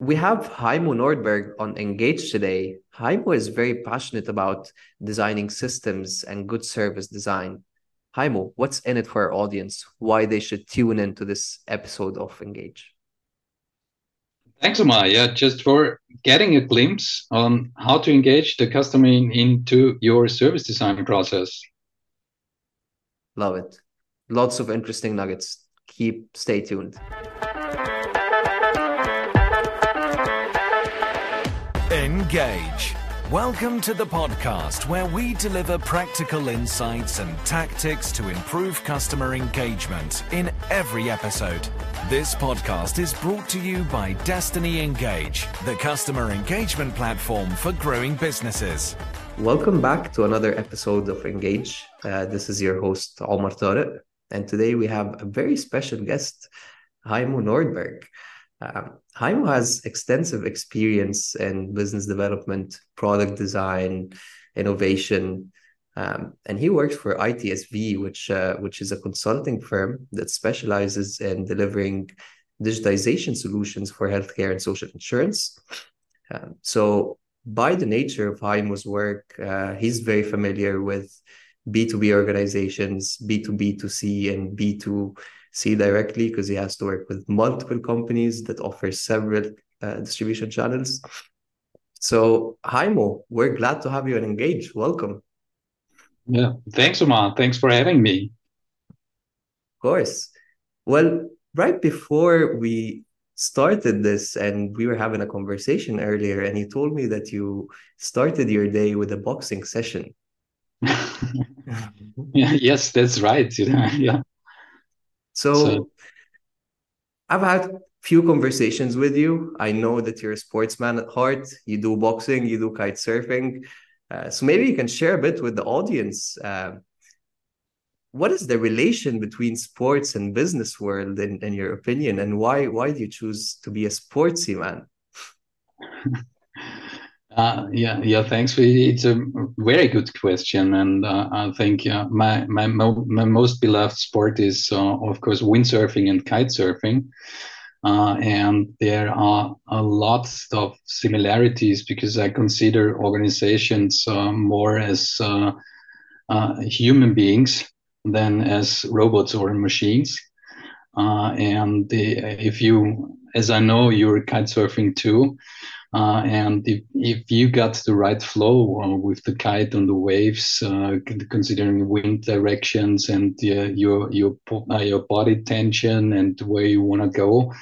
we have Heimo Nordberg on Engage today. Heimo is very passionate about designing systems and good service design. Heimo, what's in it for our audience? Why they should tune into this episode of Engage? Thanks, Omar. Yeah, just for getting a glimpse on how to engage the customer in, into your service design process. Love it. Lots of interesting nuggets. Keep stay tuned. Engage. Welcome to the podcast where we deliver practical insights and tactics to improve customer engagement in every episode. This podcast is brought to you by Destiny Engage, the customer engagement platform for growing businesses. Welcome back to another episode of Engage. Uh, this is your host, Omar Tariq, and today we have a very special guest, Heimo Nordberg. Um, Heimo has extensive experience in business development, product design, innovation, um, and he works for ITSV, which uh, which is a consulting firm that specializes in delivering digitization solutions for healthcare and social insurance. Um, so, by the nature of Heimo's work, uh, he's very familiar with B2B organizations, B2B2C, and B2 see directly because he has to work with multiple companies that offer several uh, distribution channels. So, Heimo, we're glad to have you and engage. Welcome. Yeah, thanks, Omar. Thanks for having me. Of course. Well, right before we started this and we were having a conversation earlier and you told me that you started your day with a boxing session yeah, yes that's right yeah so, so I've had few conversations with you. I know that you're a sportsman at heart. You do boxing, you do kite surfing. Uh, so maybe you can share a bit with the audience. Uh, what is the relation between sports and business world, in, in your opinion, and why why do you choose to be a sportsy man? Uh, yeah, yeah. Thanks. It's a very good question, and uh, I think my my my most beloved sport is, uh, of course, windsurfing and kite surfing, uh, and there are a lot of similarities because I consider organizations uh, more as human beings than as robots or machines. and the, if you, as I know, you're kite surfing too. Uh, and if, if you got the right flow uh, with the kite on the waves, uh, considering wind directions and your your uh, your body tension and where you want to go,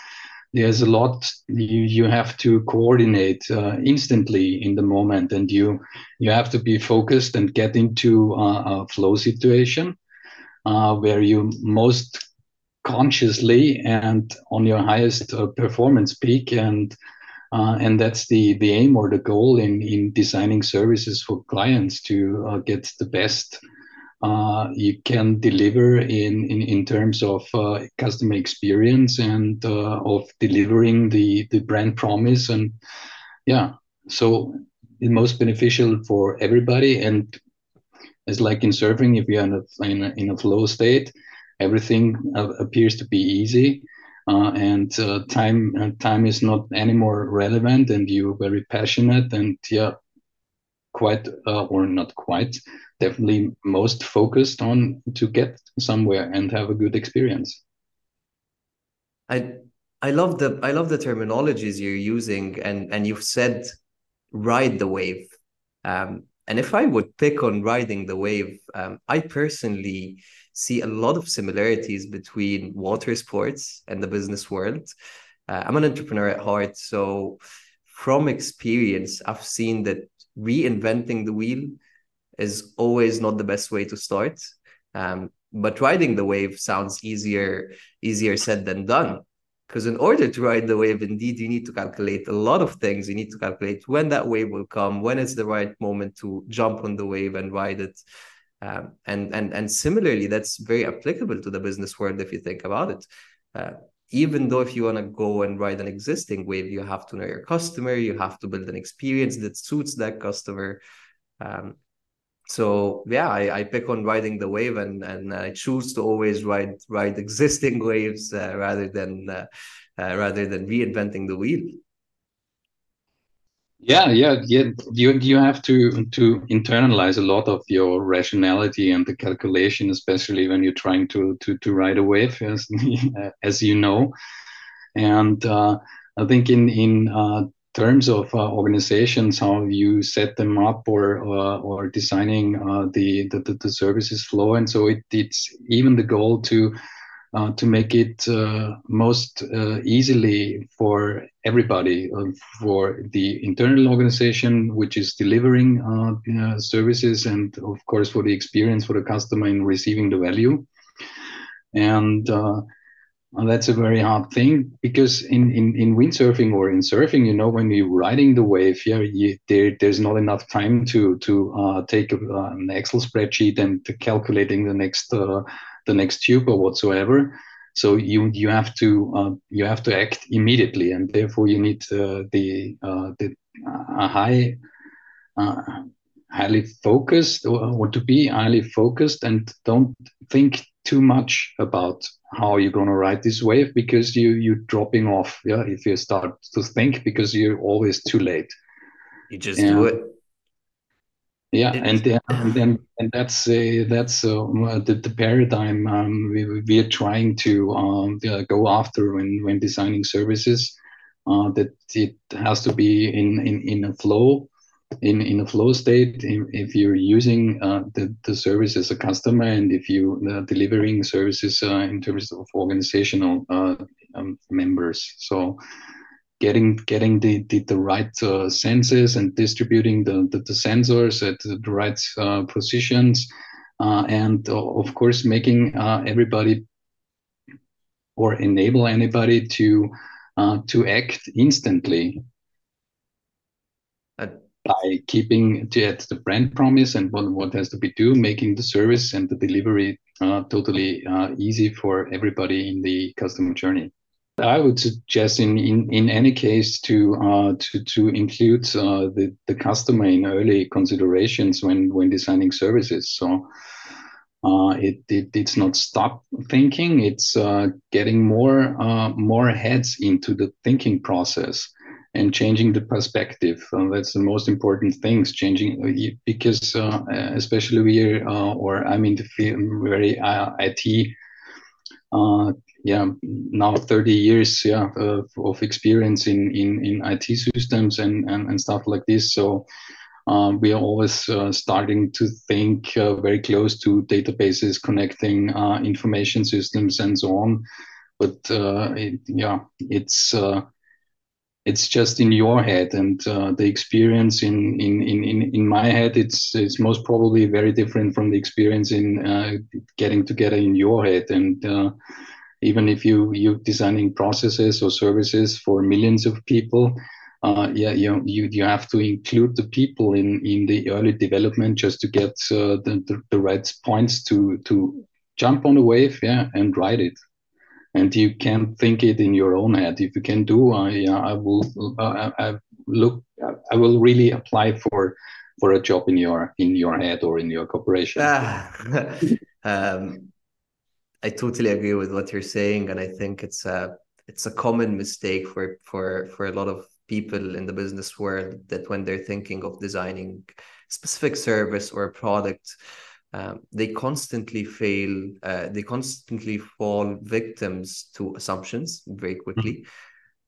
there's a lot you you have to coordinate uh, instantly in the moment, and you you have to be focused and get into a flow situation uh, where you most consciously and on your highest performance peak and uh, and that's the, the aim or the goal in, in designing services for clients to uh, get the best uh, you can deliver in, in, in terms of uh, customer experience and uh, of delivering the, the brand promise. And yeah, so the most beneficial for everybody. And it's like in surfing, if you're in a, in a, in a flow state, everything uh, appears to be easy uh, and uh, time uh, time is not anymore relevant and you're very passionate and yeah quite uh, or not quite definitely most focused on to get somewhere and have a good experience. I i love the i love the terminologies you're using and and you've said ride the wave. Um, and if i would pick on riding the wave um, i personally see a lot of similarities between water sports and the business world. Uh, I'm an entrepreneur at heart, so from experience, I've seen that reinventing the wheel is always not the best way to start. Um, but riding the wave sounds easier easier said than done because in order to ride the wave indeed you need to calculate a lot of things you need to calculate when that wave will come when it's the right moment to jump on the wave and ride it um, and and and similarly, that's very applicable to the business world if you think about it. Uh, even though if you want to go and ride an existing wave, you have to know your customer, you have to build an experience that suits that customer. Um, so yeah, I, I pick on riding the wave, and and I choose to always ride ride existing waves uh, rather than uh, uh rather than reinventing the wheel. Yeah, yeah, yeah. You you have to to internalize a lot of your rationality and the calculation, especially when you're trying to to to ride a wave, as as you know. And uh, I think in in uh, terms of uh, organizations, how you set them up or uh, or designing uh, the, the the services flow, and so it, it's even the goal to uh, to make it uh, most uh, easily for everybody, for the internal organization which is delivering services, and of course for the experience for the customer in receiving the value. And uh, that's a very hard thing because in, in, in windsurfing or in surfing, you know, when you're riding the wave, yeah, you, there, there's not enough time to to take a, an Excel spreadsheet and calculating the next the next tube or whatsoever. So you you have to uh, you have to act immediately, and therefore you need uh, the uh, the uh, high uh, highly focused or, to be highly focused and don't think too much about how you're going to ride this wave because you you're dropping off yeah if you start to think because you're always too late. You just and, do it. Yeah and then and then and that's uh, that's uh, the, the paradigm um, we, we are trying to um, go after when when designing services uh, that it has to be in in, in a flow in in a flow state if you're using uh, the, the service as a customer and if you are uh, delivering services in terms of organizational um, members. So getting getting the the, the right uh, senses and distributing the, the, the sensors at the right uh, positions uh, and uh, of course making uh, everybody or enable anybody to uh, to act instantly by keeping to at the brand promise and what, what has to be do making the service and the delivery totally easy for everybody in the customer journey I would suggest, in, in, in any case, to uh, to to include uh, the the customer in early considerations when when designing services. So uh, it, it it's not stop thinking; it's uh, getting more uh, more heads into the thinking process and changing the perspective. Uh, that's the most important things. Changing because especially we are, or I'm in the field, very IT uh, yeah now 30 years yeah uh, of experience in, in in IT systems and and, and stuff like this so uh, we are always uh, starting to think uh, very close to databases connecting uh, information systems and so on but uh, it, yeah it's it's just in your head and the experience in, in in in my head it's it's most probably very different from the experience in getting together in your head. And even if you you designing processes or services for millions of people uh, yeah you, you you have to include the people in in the early development just to get uh, the, the, the right points to to jump on the wave yeah and ride it and you can think it in your own head. If you can do uh, i will uh, I, I look i will really apply for for a job in your in your head or in your corporation. Ah, um, I totally agree with what you're saying, and I think it's a it's a common mistake for for for a lot of people in the business world that when they're thinking of designing specific service or product, um, they constantly fail. Uh, they constantly fall victims to assumptions very quickly. Mm-hmm.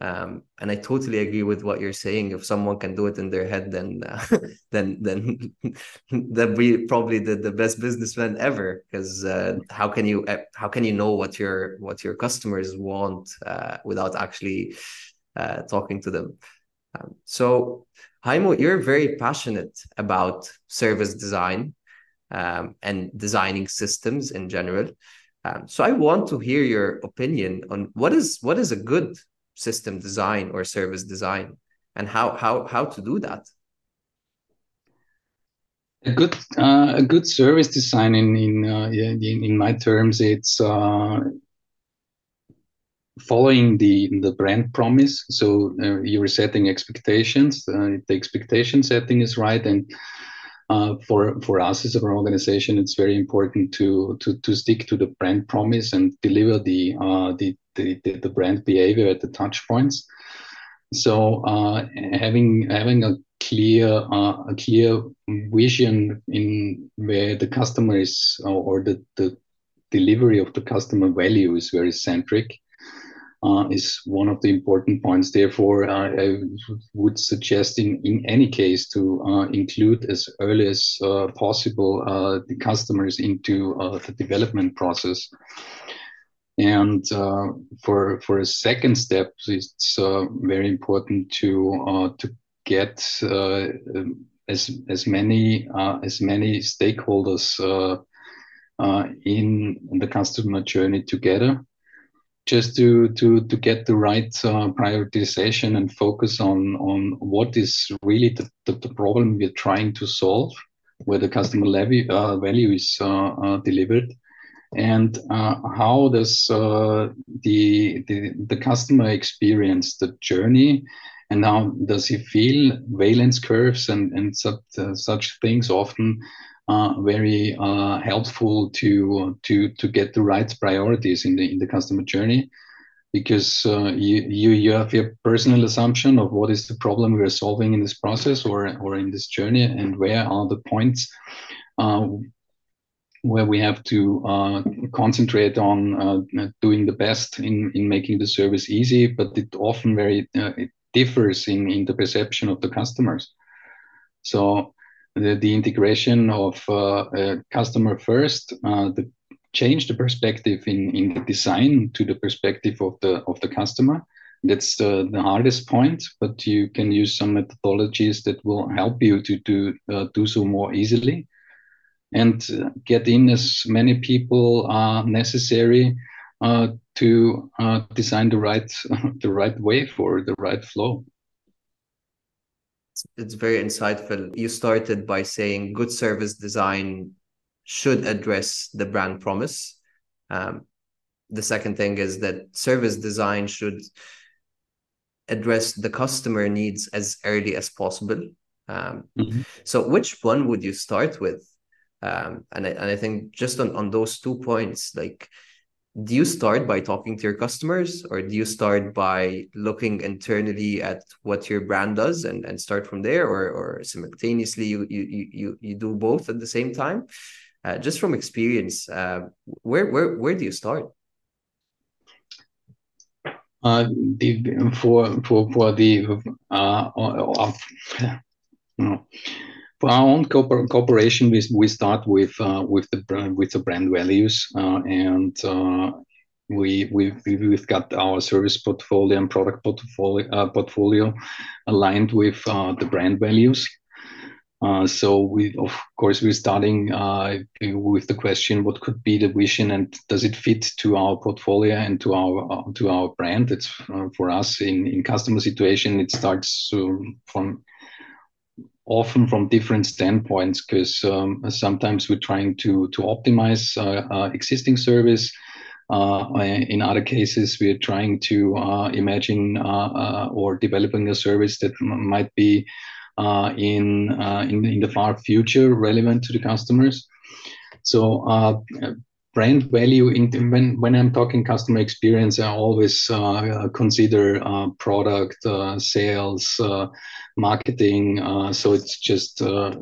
Um, and I totally agree with what you're saying. If someone can do it in their head, then uh, then then that we probably the, the best businessman ever. Because uh, how can you uh, how can you know what your what your customers want uh, without actually uh, talking to them? Um, so, Heimo, you're very passionate about service design um, and designing systems in general. Um, so I want to hear your opinion on what is what is a good system design or service design and how how how to do that a good uh, a good service design in in uh, in, in my terms it's uh, following the the brand promise so uh, you're setting expectations uh, the expectation setting is right and uh, for for us as an organization, it's very important to to to stick to the brand promise and deliver the uh, the, the, the brand behavior at the touch points. so uh, having having a clear uh, a clear vision in where the customer is or the, the delivery of the customer value is very centric uh, is one of the important points. Therefore, uh, I would suggest in, in any case to uh, include as early as uh, possible uh, the customers into uh, the development process. And for for a second step, it's very important to to get as as many as many stakeholders in the customer journey together just to to to get the right uh, prioritization and focus on on what is really the, the, the problem we're trying to solve where the customer levy, uh, value is uh, uh delivered and uh, how does uh, the, the the customer experience the journey and how does he feel valence curves and and such such things often very uh, helpful to to to get the right priorities in the in the customer journey. Because uh, you, you you have your personal assumption of what is the problem we are solving in this process or or in this journey and where are the points uh, where we have to uh, concentrate on uh, doing the best in in making the service easy. But it often very it differs in in the perception of the customers. So the, the integration of uh, uh, customer first, uh, the change the perspective in, in the design to the perspective of the of the customer. That's the, the hardest point, but you can use some methodologies that will help you to do uh, do so more easily, and get in as many people are necessary uh, to uh, design the right the right way for the right flow it's very insightful. You started by saying good service design should address the brand promise. Um, the second thing is that service design should address the customer needs as early as possible. Um, mm-hmm. So, which one would you start with? Um, and I, and I think just on, on those two points, like do you start by talking to your customers or do you start by looking internally at what your brand does and, and start from there or, or simultaneously you, you you you do both at the same time? Uh, just from experience uh, where where where do you start? Uh, the, for for for the uh, uh, uh our own cooperation, we, we start with uh, with the with the brand values, uh, and uh, we we've, we've got our service portfolio and product portfolio uh, portfolio aligned with uh, the brand values. Uh, so we, of course, we're starting with the question: What could be the vision, and does it fit to our portfolio and to our to our brand? It's for us in in customer situation. It starts from often from different standpoints because um, sometimes we're trying to to optimize uh, uh, existing service. Uh, in other cases, we are trying to uh, imagine uh, uh, or developing a service that might be in, in in the far future relevant to the customers. So brand value in, when when I'm talking customer experience, I always uh, consider uh, product, uh, sales, uh, marketing. Uh, so it's just uh,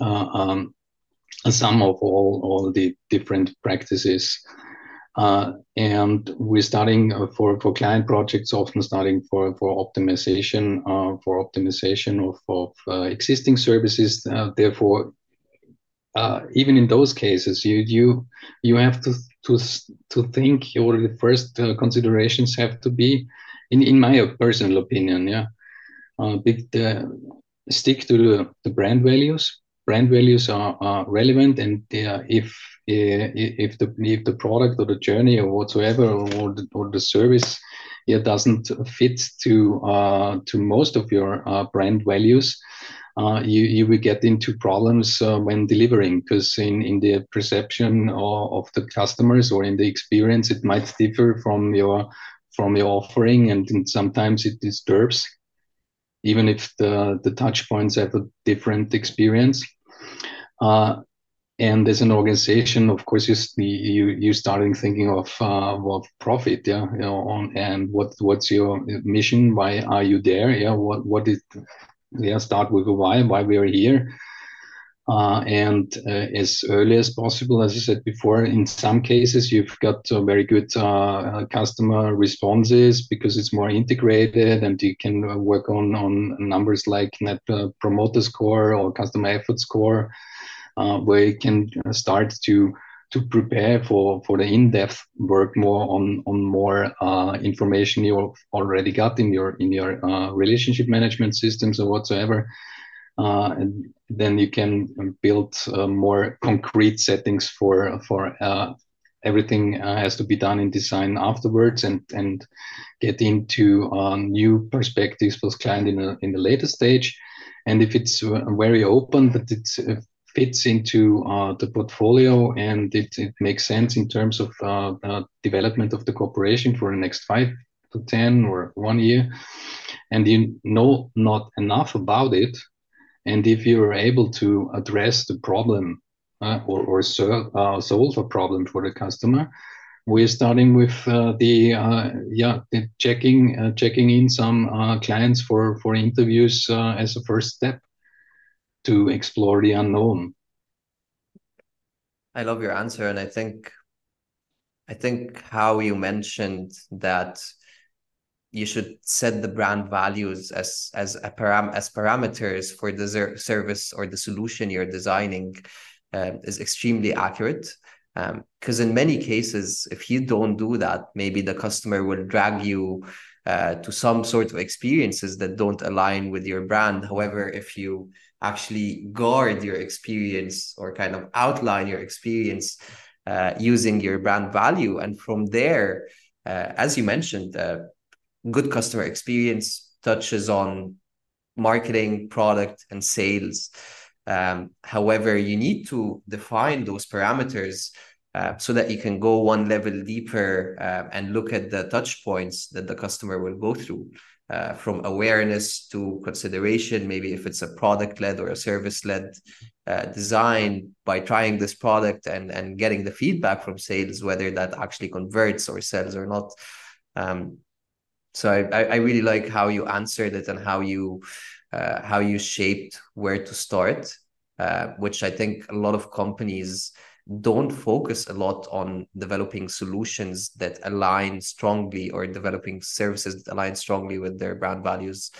um, a sum of all all the different practices. and we're starting for for client projects, often starting for for optimization for optimization of of existing services. therefore, uh, even in those cases, you you you have to to to think, or the first uh, considerations have to be, in in my personal opinion, yeah, uh, big, stick to the, the brand values. Brand values are, are relevant, and are, if if the if the product or the journey or whatsoever or the, or the service yeah doesn't fit to uh, to most of your uh, brand values uh, you, you will get into problems uh, when delivering because in, in the perception of, of, the customers or in the experience it might differ from your from your offering and, and sometimes it disturbs even if the the touch points have a different experience uh, and as an organization, of course, you you you starting thinking of uh, of profit, yeah, you know, on and what what's your mission? Why are you there? Yeah, what what is yeah? Start with a why. Why we are here, uh, and uh, as early as possible. As I said before, in some cases you've got uh, very good uh, customer responses because it's more integrated, and you can work on on numbers like Net Promoter Score or Customer Effort Score uh, where you can uh, start to to prepare for for the in-depth work more on on more uh, information you already got in your in your uh, relationship management systems or whatsoever uh, and then you can build uh, more concrete settings for for everything has to be done in design afterwards and and get into new perspectives for client in a in the later stage. And if it's very open that it's fits into uh, the portfolio and it, it makes sense in terms of uh, the development of the corporation for the next five to 10 or one year, and you know not enough about it, and if you are able to address the problem uh, or, or serve, uh, solve a problem for the customer, we're starting with uh, the uh, yeah the checking checking in some clients for for interviews as a first step to explore the unknown. I love your answer, and I think, I think how you mentioned that you should set the brand values as as a param as parameters for the service or the solution you're designing uh, is extremely accurate. Because um, in many cases, if you don't do that, maybe the customer will drag you uh, to some sort of experiences that don't align with your brand. However, if you actually guard your experience or kind of outline your experience uh, using your brand value. And from there, uh, as you mentioned, uh, good customer experience touches on marketing, product, and sales. Um, however, you need to define those parameters uh, so that you can go one level deeper uh, and look at the touch points that the customer will go through uh, from awareness to consideration, maybe if it's a product led or a service led uh, design by trying this product and, and getting the feedback from sales, whether that actually converts or sells or not. Um, so I, I really like how you answered it and how you uh, how you shaped where to start, uh, which I think a lot of companies don't focus a lot on developing solutions that align strongly or developing services that align strongly with their brand values.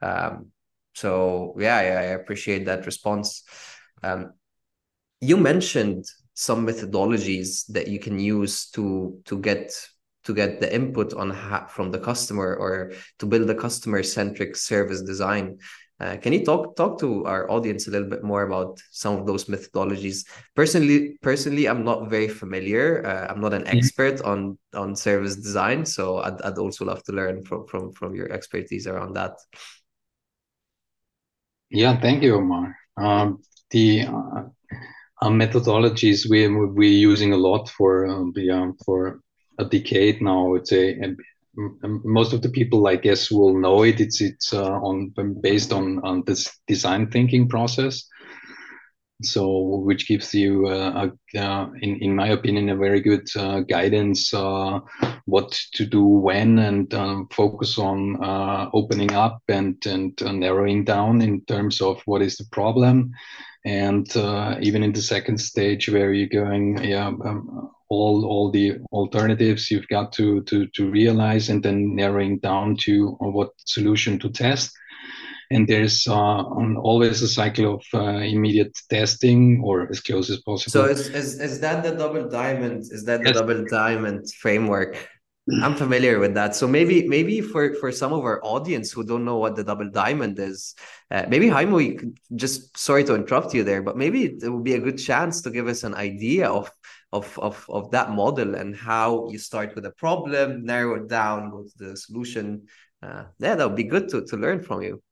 Um, so yeah, yeah, I appreciate that response. Um, you mentioned some methodologies that you can use to to get to get the input on from the customer or to build a customer centric service design uh, can you talk talk to our audience a little bit more about some of those methodologies? Personally, personally, I'm not very familiar. Uh, I'm not an mm-hmm. expert on on service design, so I'd, I'd also love to learn from from from your expertise around that. Yeah, thank you, Omar. Um, the uh, uh methodologies we we're using a lot for the um, for a decade now. I would say most of the people, I guess, will know it. It's it's uh, on based on on this design thinking process. So, which gives you, uh, a, uh, in in my opinion, a very good uh, guidance uh, what to do when, and um, focus on opening up and and narrowing down in terms of what is the problem, and even in the second stage where you're going, yeah. Um, all all the alternatives you've got to to to realize and then narrowing down to what solution to test and there's uh, always a cycle of uh, immediate testing or as close as possible so is, is, is that the double diamond is that the yes. double diamond framework i'm familiar with that so maybe maybe for for some of our audience who don't know what the double diamond is uh, maybe Heimo, just sorry to interrupt you there but maybe it would be a good chance to give us an idea of of, of, of that model and how you start with a problem, narrow it down, go to the solution. Uh, yeah, that would be good to, to learn from you.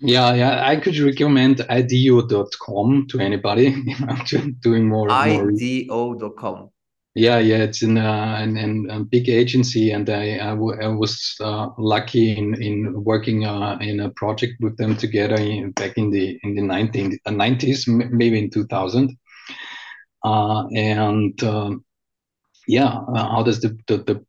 Yeah, yeah, I could recommend IDEO.com to anybody I'm doing more. IDEO.com. Yeah, yeah, it's in, uh, a big agency, and I, I, was uh, lucky in in working uh, in a project with them together in, back in the in the 19, 90s, uh, maybe in 2000 uh, and um, yeah, uh, how does the, the, the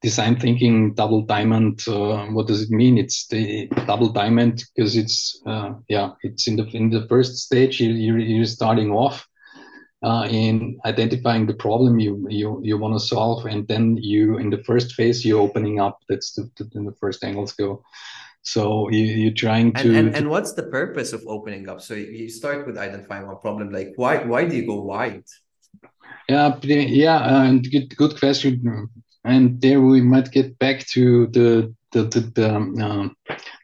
design thinking double diamond? What does it mean? It's the double diamond because it's uh, yeah, it's in the in the first stage you you're starting off uh, in identifying the problem you you you want to solve, and then you in the first phase you're opening up. That's the, the, the first angles go. So you, you're trying to and, and, and what's the purpose of opening up? So you start with identifying one problem, like why why do you go wide? Yeah, yeah, and good, good question. And there we might get back to the the the the, um,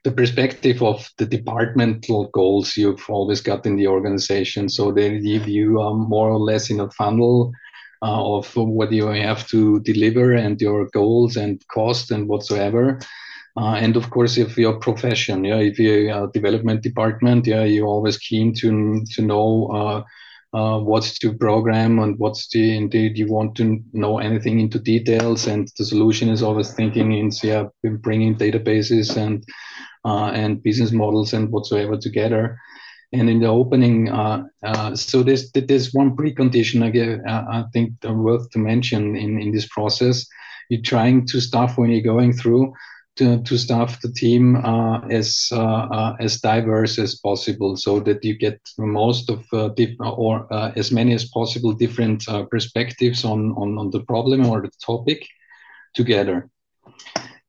the perspective of the departmental goals you've always got in the organization. So they give you um, more or less in a funnel uh, of what you have to deliver and your goals and cost and whatsoever. Uh, and of course, if your profession, yeah, if you're a development department, yeah, you're always keen to to know uh, uh, what to program and what's the indeed you want to know anything into details. And the solution is always thinking in yeah, bringing databases and uh, and business models and whatsoever together. And in the opening, uh, uh, so there's there's one precondition I, give, I think worth to mention in in this process. You're trying to stuff when you're going through to, to staff the team uh, as uh, uh, as diverse as possible, so that you get most of uh, or uh, as many as possible different uh, perspectives on, on on the problem or the topic together.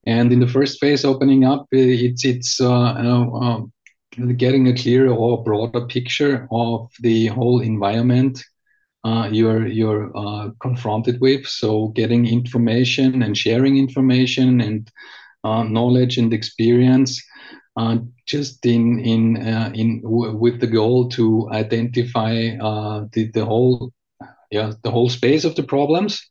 And in the first phase, opening up, it's it's getting a clearer or broader picture of the whole environment uh, you're you're uh, confronted with. So getting information and sharing information and uh, knowledge and experience, uh, just in in uh, in with the goal to identify the the whole yeah the whole space of the problems.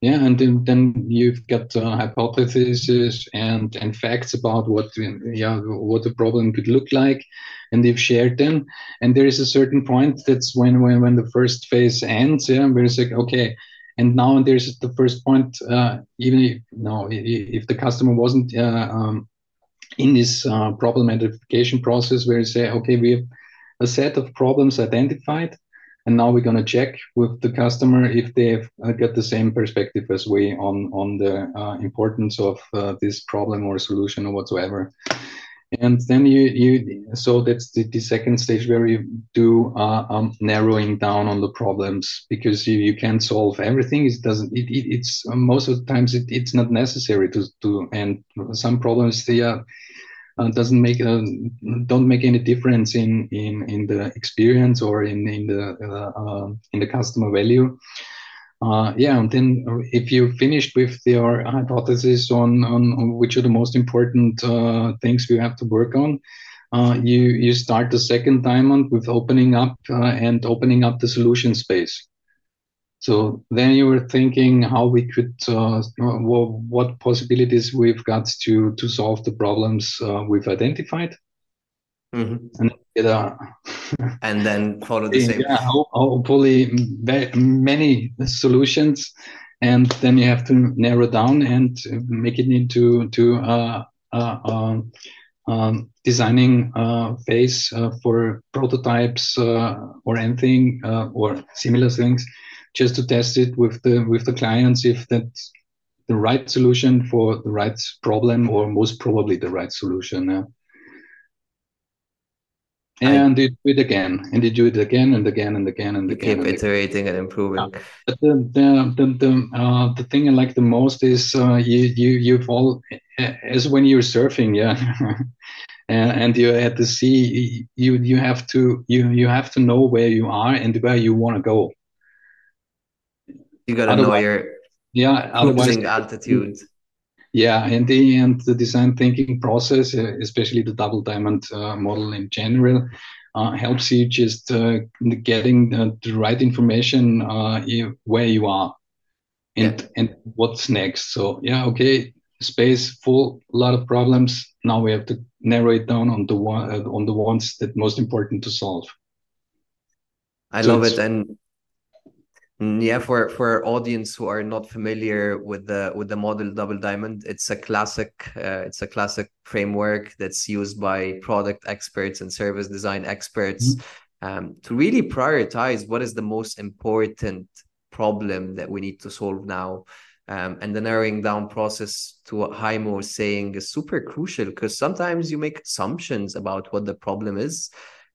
Yeah and then, then you've got uh, hypotheses and and facts about what yeah what the problem could look like and they've shared them. And there is a certain point that's when when, when the first phase ends yeah where it's like okay and now there's the first point, uh, even if, no, if the customer wasn't uh, um, in this uh, problem identification process where you say, okay, we have a set of problems identified, and now we're going to check with the customer if they've uh, got the same perspective as we on on the uh, importance of uh, this problem or solution or whatsoever and then you you so that's the, the second stage where you do uh, um, narrowing down on the problems because you, you can't solve everything. It doesn't it, it it's uh, most of the times it, it's not necessary to to and some problems they are uh, doesn't make uh, don't make any difference in in in the experience or in in the uh, uh in the customer value uh, yeah, and then if you finished with your hypothesis on, on, on which are the most important uh, things we have to work on, uh, you you start the second diamond with opening up uh, and opening up the solution space. So then you were thinking how we could, uh, what possibilities we've got to to solve the problems uh, we've identified, mm-hmm. and get a and then follow the same. Yeah, hopefully many solutions, and then you have to narrow down and make it into to uh, uh, um, um, designing uh, phase uh, for prototypes uh, or anything uh, or similar things, just to test it with the with the clients if that's the right solution for the right problem or most probably the right solution and they do it again and they do it again and again and again and you again keep and iterating and improving. But the the the, the, uh, the thing i like the most is uh, you you you've all as when you're surfing yeah. And, and you're at the sea you you have to you you have to know where you are and where you want to go. You gotta know your yeah otherwise altitude yeah, and the and the design thinking process, uh, especially the double diamond uh, model in general, uh, helps you just uh, getting the, the, right information uh, where you are, and yeah. and what's next. So yeah, okay, space full, a lot of problems. Now we have to narrow it down on the one uh, on the ones that most important to solve. I so love it, and yeah, for for audience who are not familiar with the with the model Double Diamond, it's a classic uh, it's a classic framework that's used by product experts and service design experts. Mm-hmm. um, to really prioritize what is the most important problem that we need to solve now. Um, and the narrowing down process to what Heimo was saying is super crucial because sometimes you make assumptions about what the problem is.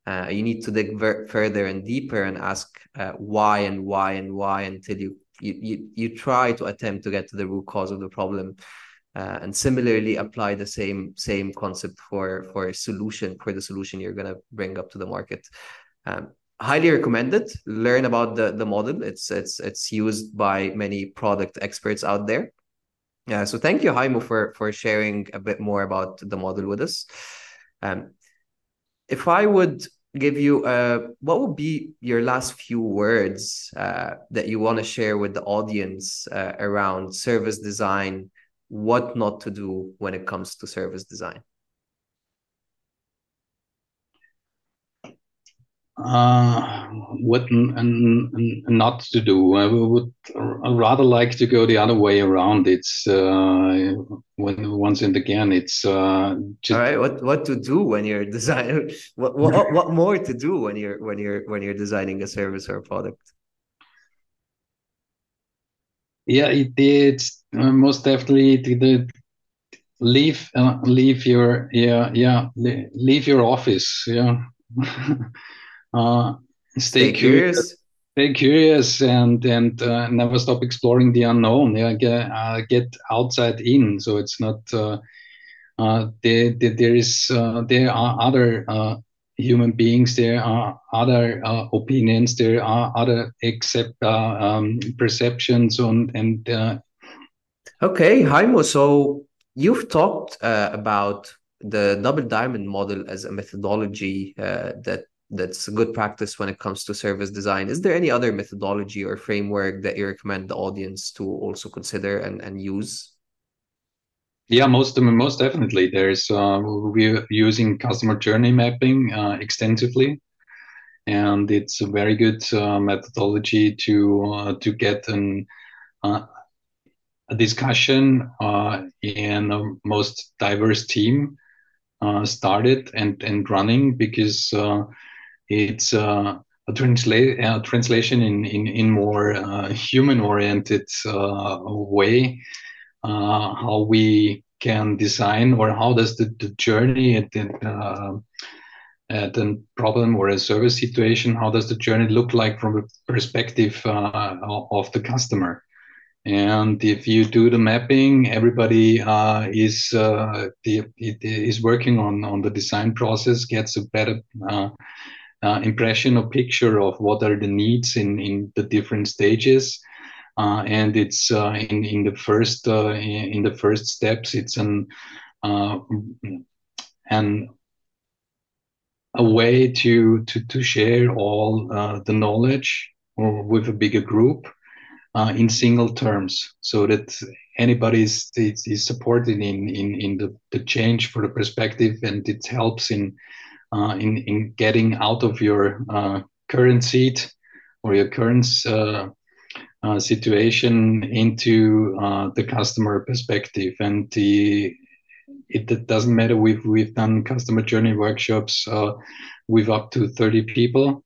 Uh, you need to dig ver- further and deeper and ask uh, why and why and why until you, you you you try to attempt to get to the root cause of the problem. Uh, and similarly apply the same same concept for for a solution for the solution you're going to bring up to the market. Um, highly recommended. Learn about the the model. It's it's it's used by many product experts out there. Yeah so thank you Heimo for for sharing a bit more about the model with us. Um, if i would give you uh what would be your last few words uh, that you want to share with the audience uh, around service design what not to do when it comes to service design? Uh, what not to do? I would rather like to go the other way around. It's uh, when once and again, it's uh, just all right. What what to do when you're designing? What, what what more to do when you're when you're when you're designing a service or a product? Yeah, it, it's uh, most definitely the leave uh, leave your yeah yeah leave your office yeah uh, stay, stay curious. curious. stay curious and and uh, never stop exploring the unknown yeah get, uh, get outside in so it's not uh, uh, there, there, there is there are other human beings there are other uh, opinions there are other accept uh, um, perceptions on and uh... okay Heimo so you've talked uh, about the double diamond model as a methodology uh, that that's a good practice when it comes to service design is there any other methodology or framework that you recommend the audience to also consider and, and use yeah, most most definitely. There's uh, we're using customer journey mapping uh, extensively, and it's a very good uh, methodology to uh, to get an uh, a discussion uh, in a most diverse team started and and running because it's a translate uh, translation in in in more uh, human oriented uh, way uh, how we can design or how does the, the journey at the, uh, at a problem or a service situation, how does the journey look like from the perspective uh, of the customer? And if you do the mapping, everybody uh, is uh, the, is working on, on the design process, gets a better uh, uh, impression or picture of what are the needs in, in the different stages uh, and it's uh, in in the first uh, in the first steps. It's an and a way to to to share all uh, the knowledge with a bigger group uh, in single terms, so that anybody is, is, is supported in in in the, the change for the perspective, and it helps in uh, in in getting out of your current seat or your current uh, situation into uh, the customer perspective. And the it, it, doesn't matter. We've we've done customer journey workshops uh, with up to 30 people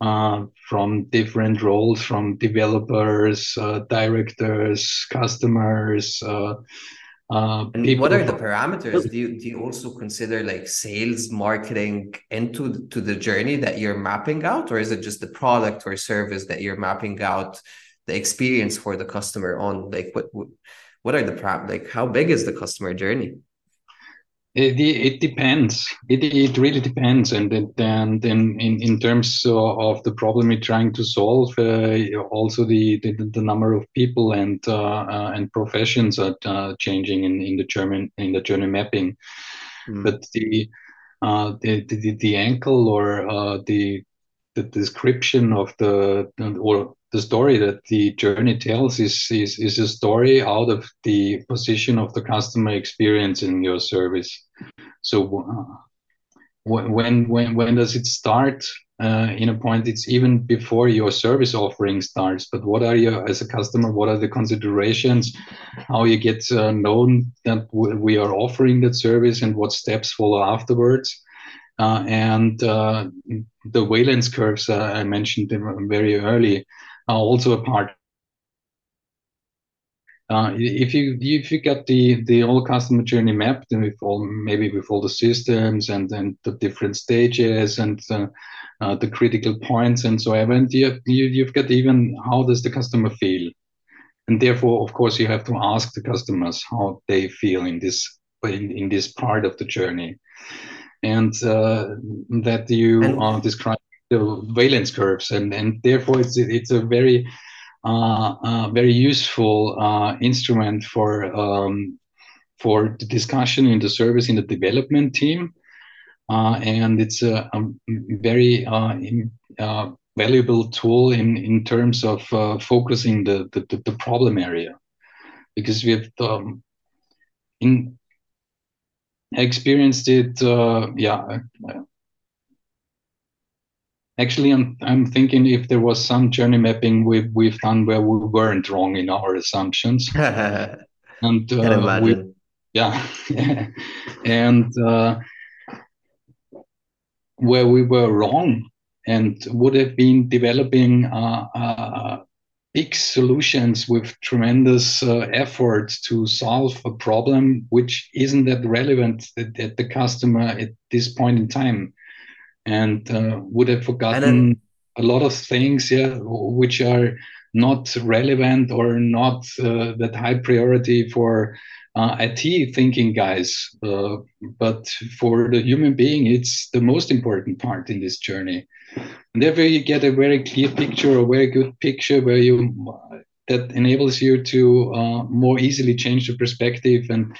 uh, from different roles from developers uh, directors customers uh, Uh, and what are the parameters? Do you do you also consider like sales, marketing into to the journey that you're mapping out, or is it just the product or service that you're mapping out the experience for the customer on? Like what what are the like how big is the customer journey it, it depends. It, it really depends. And then in, in in terms of the problem you're trying to solve uh, also the, the, the number of people and uh, uh, and professions are uh, changing in in the german in the journey mapping. Mm. but the uh, the, the the ankle or uh, the the description of the or the story that the journey tells is, is, is a story out of the position of the customer experience in your service. So uh, when, when, when does it start? Uh, in a point, it's even before your service offering starts. But what are you, as a customer, what are the considerations? How you get uh, known that we are offering that service and what steps follow afterwards? uh, and uh, the valence curves uh, I mentioned very early are also a part. Uh, if you if you get the the whole customer journey mapped and with all maybe with all the systems and and the different stages and the, uh, the critical points and so on, and you, you you've got even how does the customer feel, and therefore of course you have to ask the customers how they feel in this in, in this part of the journey. And uh, that you uh, describe the valence curves, and and therefore it's it's a very uh, uh very useful uh, instrument for um, for the discussion in the service in the development team, uh, and it's a, a very in, valuable tool in in terms of focusing the, the the problem area, because we have um, in experienced it. Uh, yeah. Actually, I'm I'm thinking if there was some journey mapping we've we've done where we weren't wrong in our assumptions, and uh, we, yeah, and uh, where we were wrong and would have been developing uh, uh, big solutions with tremendous uh, effort to solve a problem which isn't that relevant at, at, the customer at this point in time and uh, would have forgotten then, a lot of things yeah which are not relevant or not uh, that high priority for uh, IT thinking guys, uh, but for the human being, it's the most important part in this journey. And therefore, you get a very clear picture, a very good picture where you that enables you to uh, more easily change the perspective and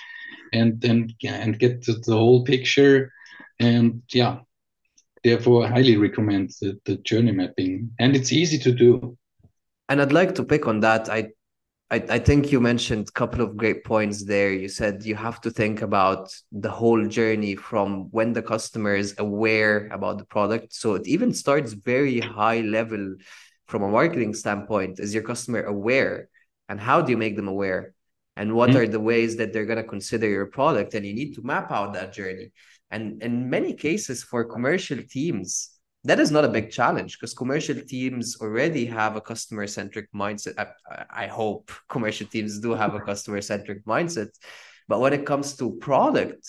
and and and get the, the whole picture. And yeah, therefore, I highly recommend the, the journey mapping, and it's easy to do. And I'd like to pick on that. I I, I think you mentioned a couple of great points there. You said you have to think about the whole journey from when the customer is aware about the product. So it even starts very high level from a marketing standpoint. Is your customer aware? And how do you make them aware? And what mm-hmm. are the ways that they're going to consider your product? And you need to map out that journey. And in many cases, for commercial teams, that is not a big challenge because commercial teams already have a customer centric mindset. I, I, hope commercial teams do have a customer centric mindset. But when it comes to product,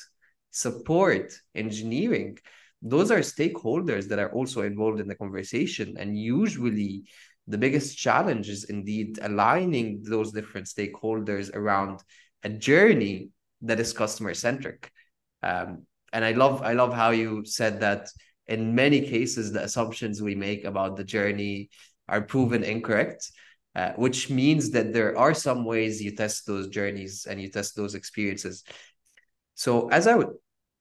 support, engineering, those are stakeholders that are also involved in the conversation. And usually, the biggest challenge is indeed aligning those different stakeholders around a journey that is customer centric. Um, and I love I love how you said that in many cases, the assumptions we make about the journey are proven incorrect, uh, which means that there are some ways you test those journeys and you test those experiences. So, as I would,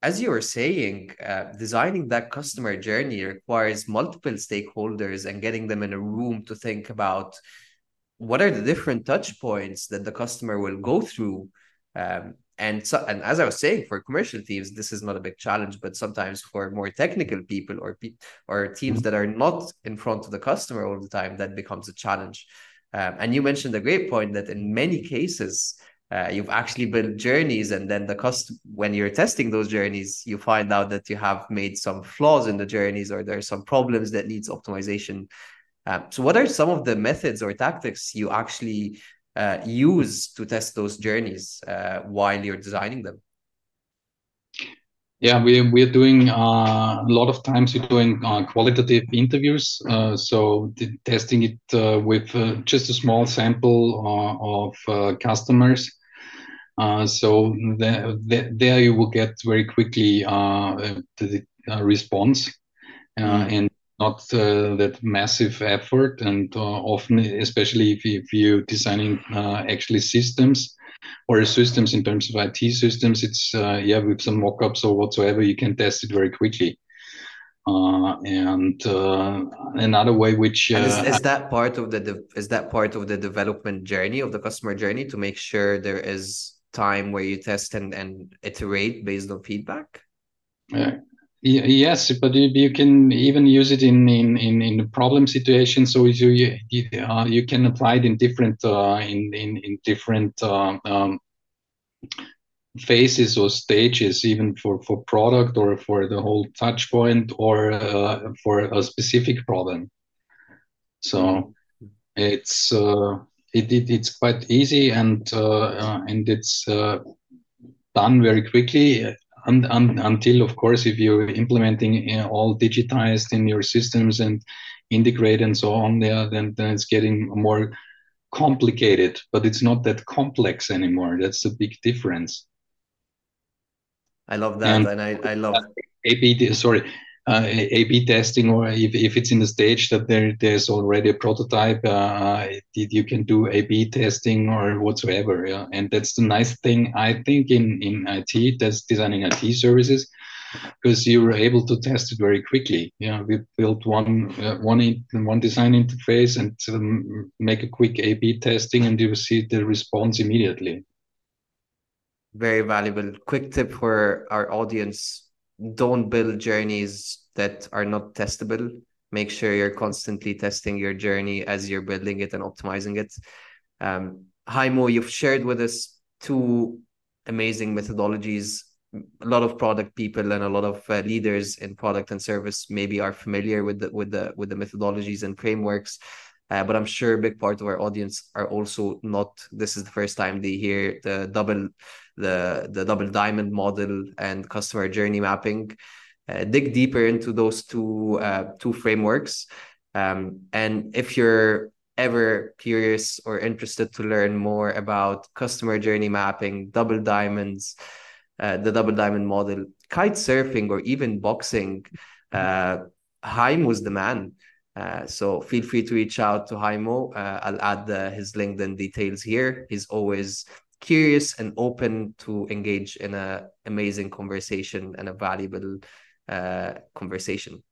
as you were saying, uh, designing that customer journey requires multiple stakeholders and getting them in a room to think about what are the different touch points that the customer will go through um, and so and as i was saying for commercial teams this is not a big challenge but sometimes for more technical people or pe- or teams mm-hmm. that are not in front of the customer all the time that becomes a challenge um, and you mentioned a great point that in many cases uh, you've actually built journeys and then the cost when you're testing those journeys you find out that you have made some flaws in the journeys or there are some problems that needs optimization um, so what are some of the methods or tactics you actually uh, use to test those journeys uh, while you're designing them? Yeah, we we're doing uh, a lot of times we're doing uh, qualitative interviews. Uh, so testing it uh, with uh, just a small sample of customers. so there, there you will get very quickly the response, mm. and not uh, that massive effort and uh, often especially if, if you're designing uh, actually systems or systems in terms of IT systems it's uh, yeah with some mockups or whatsoever you can test it very quickly. Uh, and uh, another way which is, is, that part of the de- is that part of the development journey of the customer journey to make sure there is time where you test and, and iterate based on feedback? Yeah Yes, but you, can even use it in in in, in problem situations. So you you, uh, you can apply it in different uh, in, in in different uh, um, phases or stages, even for, for product or for the whole touch point or uh, for a specific problem. So it's uh, it, it, it's quite easy and uh, uh, and it's done very quickly. And, and, until, of course, if you're implementing all digitized in your systems and integrate and so on, there, then, then it's getting more complicated. But it's not that complex anymore. That's a big difference. I love that, and, and I, I love AB. Sorry, uh, A/B testing, or if, if it's in the stage that there there's already a prototype, uh, you can do A/B testing or whatsoever. Yeah? And that's the nice thing I think in in IT, that's designing IT services, because you're able to test it very quickly. Yeah, we built one uh, one in, one design interface and um, make a quick A/B testing, and you see the response immediately. Very valuable. Quick tip for our audience don't build journeys that are not testable. Make sure you're constantly testing your journey as you're building it and optimizing it. Um, Heimo, you've shared with us two amazing methodologies. A lot of product people and a lot of uh, leaders in product and service maybe are familiar with the with the with the methodologies and frameworks. Uh, but I'm sure a big part of our audience are also not. This is the first time they hear the double the the double diamond model and customer journey mapping. Uh, dig deeper into those two uh, two frameworks. Um, and if you're ever curious or interested to learn more about customer journey mapping, double diamonds, uh, the double diamond model, kite surfing, or even boxing, uh, was the man. Uh, so feel free to reach out to Heimo. Uh, I'll add the, his LinkedIn details here. He's always curious and open to engage in an amazing conversation and a valuable uh, conversation.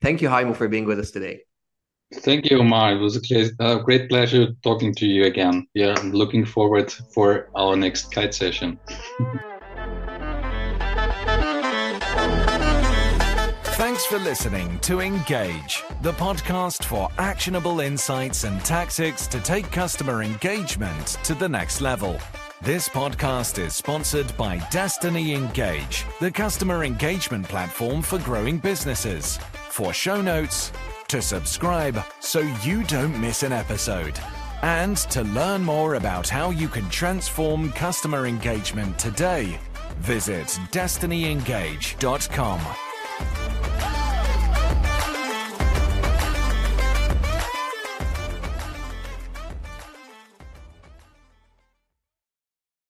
Thank you, Heimo, for being with us today. Thank you, Omar. It was a great pleasure talking to you again. Yeah, I'm looking forward for our next kite session. Thanks for listening to Engage, the podcast for actionable insights and tactics to take customer engagement to the next level. This podcast is sponsored by Destiny Engage, the customer engagement platform for growing businesses. For show notes, to subscribe so you don't miss an episode, and to learn more about how you can transform customer engagement today, visit destinyengage.com.